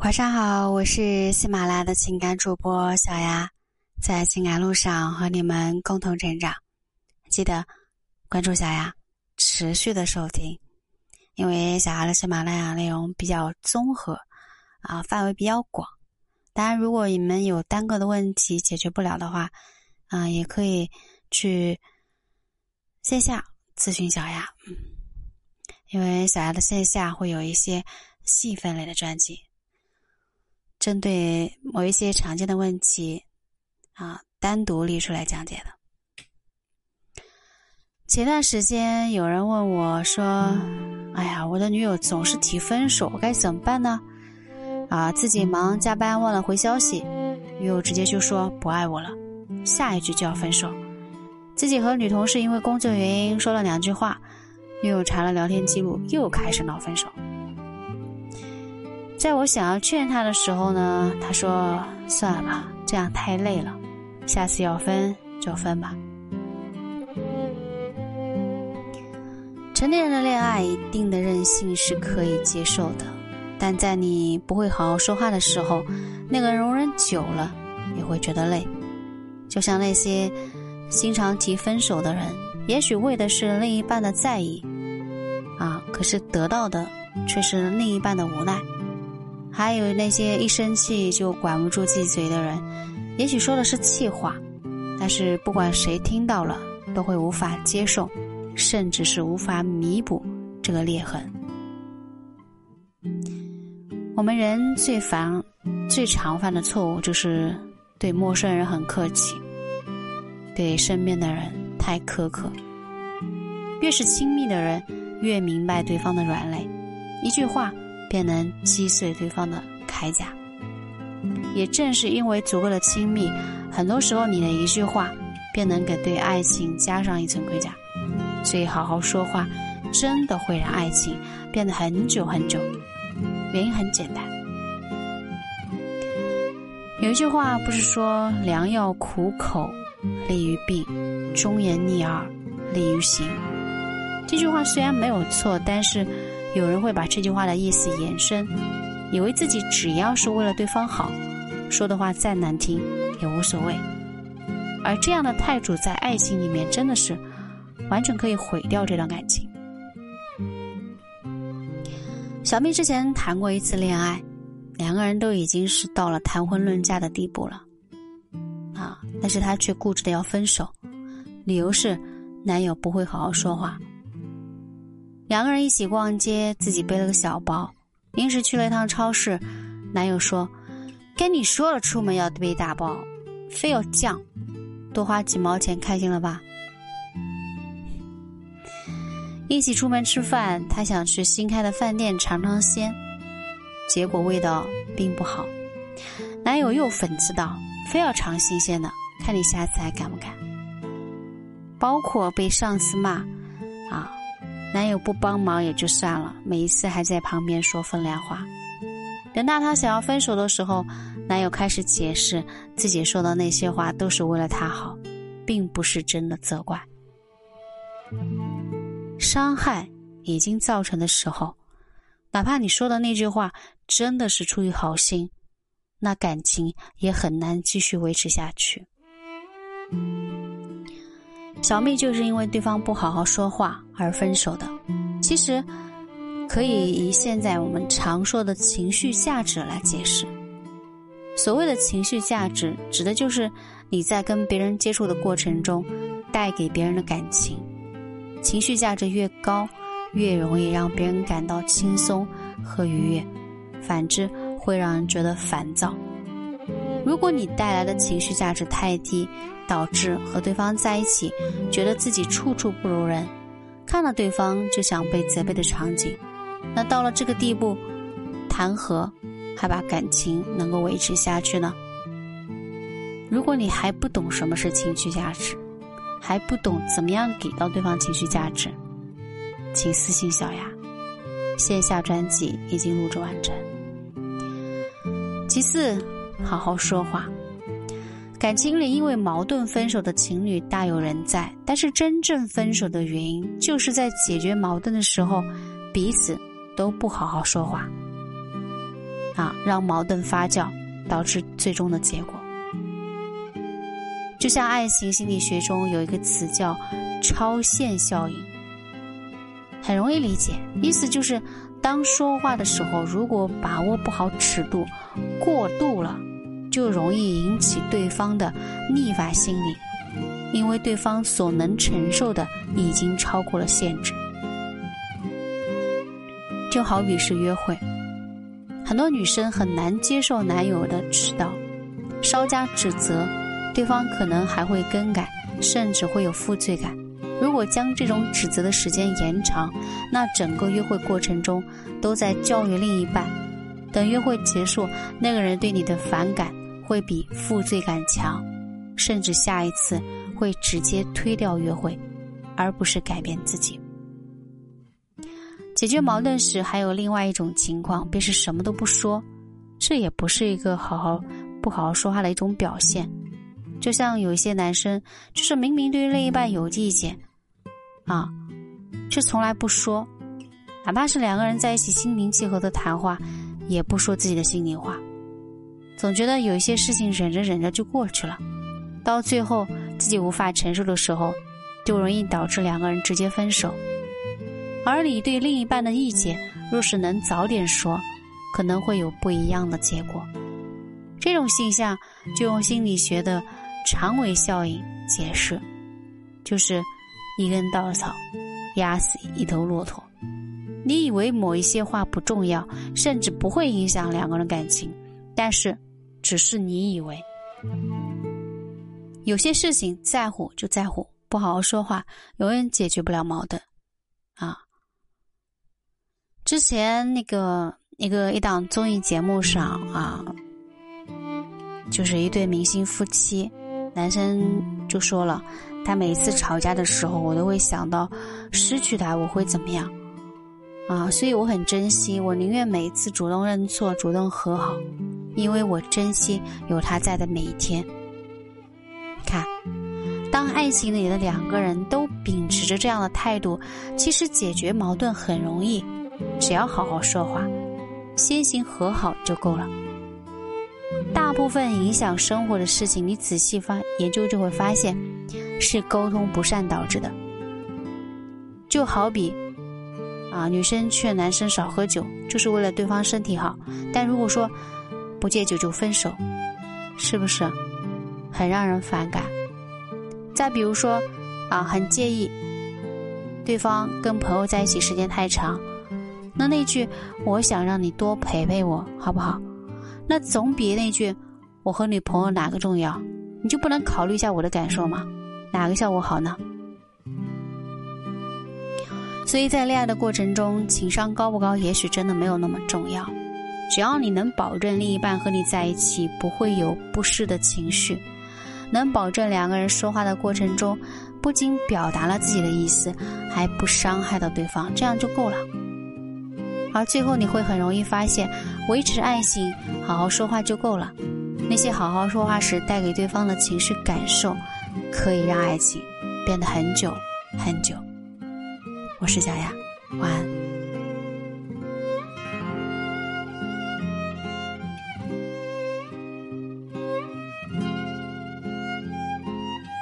晚上好，我是喜马拉雅的情感主播小丫，在情感路上和你们共同成长。记得关注小丫，持续的收听，因为小丫的喜马拉雅内容比较综合，啊，范围比较广。当然，如果你们有单个的问题解决不了的话，啊，也可以去线下咨询小丫，因为小丫的线下会有一些细分类的专辑。针对某一些常见的问题，啊，单独列出来讲解的。前段时间有人问我说：“哎呀，我的女友总是提分手，我该怎么办呢？”啊，自己忙加班忘了回消息，女友直接就说不爱我了，下一句就要分手。自己和女同事因为工作原因说了两句话，女友查了聊天记录，又开始闹分手。在我想要劝他的时候呢，他说：“算了吧，这样太累了，下次要分就分吧。”成年人的恋爱，一定的任性是可以接受的，但在你不会好好说话的时候，那个容忍久了也会觉得累。就像那些经常提分手的人，也许为的是另一半的在意，啊，可是得到的却是另一半的无奈。还有那些一生气就管不住自己嘴的人，也许说的是气话，但是不管谁听到了，都会无法接受，甚至是无法弥补这个裂痕。我们人最烦、最常犯的错误就是对陌生人很客气，对身边的人太苛刻。越是亲密的人，越明白对方的软肋，一句话。便能击碎对方的铠甲。也正是因为足够的亲密，很多时候你的一句话，便能给对爱情加上一层盔甲。所以，好好说话，真的会让爱情变得很久很久。原因很简单，有一句话不是说“良药苦口利于病，忠言逆耳利于行”。这句话虽然没有错，但是。有人会把这句话的意思延伸，以为自己只要是为了对方好，说的话再难听也无所谓。而这样的态度在爱情里面真的是完全可以毁掉这段感情。小蜜之前谈过一次恋爱，两个人都已经是到了谈婚论嫁的地步了，啊，但是她却固执的要分手，理由是男友不会好好说话。两个人一起逛街，自己背了个小包。临时去了一趟超市，男友说：“跟你说了，出门要背大包，非要犟，多花几毛钱，开心了吧？”一起出门吃饭，他想去新开的饭店尝尝鲜，结果味道并不好。男友又讽刺道：“非要尝新鲜的，看你下次还敢不敢？”包括被上司骂，啊。男友不帮忙也就算了，每一次还在旁边说风凉话。等到他想要分手的时候，男友开始解释自己说的那些话都是为了他好，并不是真的责怪。伤害已经造成的时候，哪怕你说的那句话真的是出于好心，那感情也很难继续维持下去。小蜜就是因为对方不好好说话而分手的。其实，可以以现在我们常说的情绪价值来解释。所谓的情绪价值，指的就是你在跟别人接触的过程中，带给别人的感情。情绪价值越高，越容易让别人感到轻松和愉悦；反之，会让人觉得烦躁。如果你带来的情绪价值太低，导致和对方在一起，觉得自己处处不如人，看到对方就想被责备的场景，那到了这个地步，谈何还把感情能够维持下去呢？如果你还不懂什么是情绪价值，还不懂怎么样给到对方情绪价值，请私信小雅，线下专辑已经录制完成。其次。好好说话。感情里因为矛盾分手的情侣大有人在，但是真正分手的原因，就是在解决矛盾的时候，彼此都不好好说话。啊，让矛盾发酵，导致最终的结果。就像爱情心理学中有一个词叫“超限效应”，很容易理解，意思就是，当说话的时候，如果把握不好尺度，过度了，就容易引起对方的逆反心理，因为对方所能承受的已经超过了限制。就好比是约会，很多女生很难接受男友的迟到，稍加指责。对方可能还会更改，甚至会有负罪感。如果将这种指责的时间延长，那整个约会过程中都在教育另一半。等约会结束，那个人对你的反感会比负罪感强，甚至下一次会直接推掉约会，而不是改变自己。解决矛盾时，还有另外一种情况，便是什么都不说。这也不是一个好好不好好说话的一种表现。就像有一些男生，就是明明对另一半有意见，啊，却从来不说，哪怕是两个人在一起心平气和的谈话，也不说自己的心里话，总觉得有一些事情忍着忍着就过去了，到最后自己无法承受的时候，就容易导致两个人直接分手。而你对另一半的意见，若是能早点说，可能会有不一样的结果。这种现象，就用心理学的。长尾效应解释，就是一根稻草压死一头骆驼。你以为某一些话不重要，甚至不会影响两个人感情，但是只是你以为。有些事情在乎就在乎，不好好说话，永远解决不了矛盾。啊，之前那个一个一档综艺节目上啊，就是一对明星夫妻。男生就说了，他每一次吵架的时候，我都会想到失去他我会怎么样啊？所以我很珍惜，我宁愿每一次主动认错、主动和好，因为我珍惜有他在的每一天。看，当爱情里的两个人都秉持着这样的态度，其实解决矛盾很容易，只要好好说话，先行和好就够了。大部分影响生活的事情，你仔细发研究就会发现，是沟通不善导致的。就好比，啊，女生劝男生少喝酒，就是为了对方身体好。但如果说不戒酒就分手，是不是很让人反感？再比如说，啊，很介意对方跟朋友在一起时间太长，那那句“我想让你多陪陪我”，好不好？那总比那句“我和女朋友哪个重要”，你就不能考虑一下我的感受吗？哪个效果好呢？所以在恋爱的过程中，情商高不高，也许真的没有那么重要。只要你能保证另一半和你在一起不会有不适的情绪，能保证两个人说话的过程中不仅表达了自己的意思，还不伤害到对方，这样就够了。而最后你会很容易发现，维持爱情，好好说话就够了。那些好好说话时带给对方的情绪感受，可以让爱情变得很久很久。我是小雅，晚安。